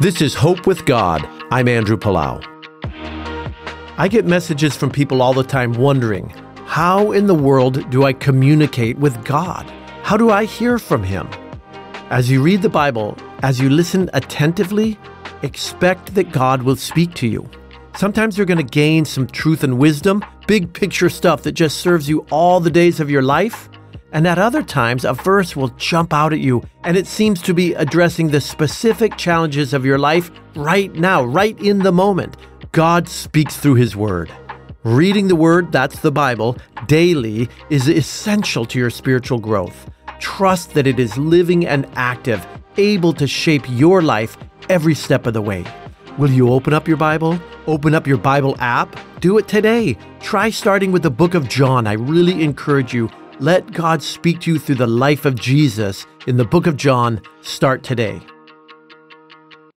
This is Hope with God. I'm Andrew Palau. I get messages from people all the time wondering how in the world do I communicate with God? How do I hear from Him? As you read the Bible, as you listen attentively, expect that God will speak to you. Sometimes you're going to gain some truth and wisdom, big picture stuff that just serves you all the days of your life. And at other times, a verse will jump out at you, and it seems to be addressing the specific challenges of your life right now, right in the moment. God speaks through His Word. Reading the Word, that's the Bible, daily is essential to your spiritual growth. Trust that it is living and active, able to shape your life every step of the way. Will you open up your Bible? Open up your Bible app? Do it today. Try starting with the book of John. I really encourage you let God speak to you through the life of Jesus in the book of John. Start today.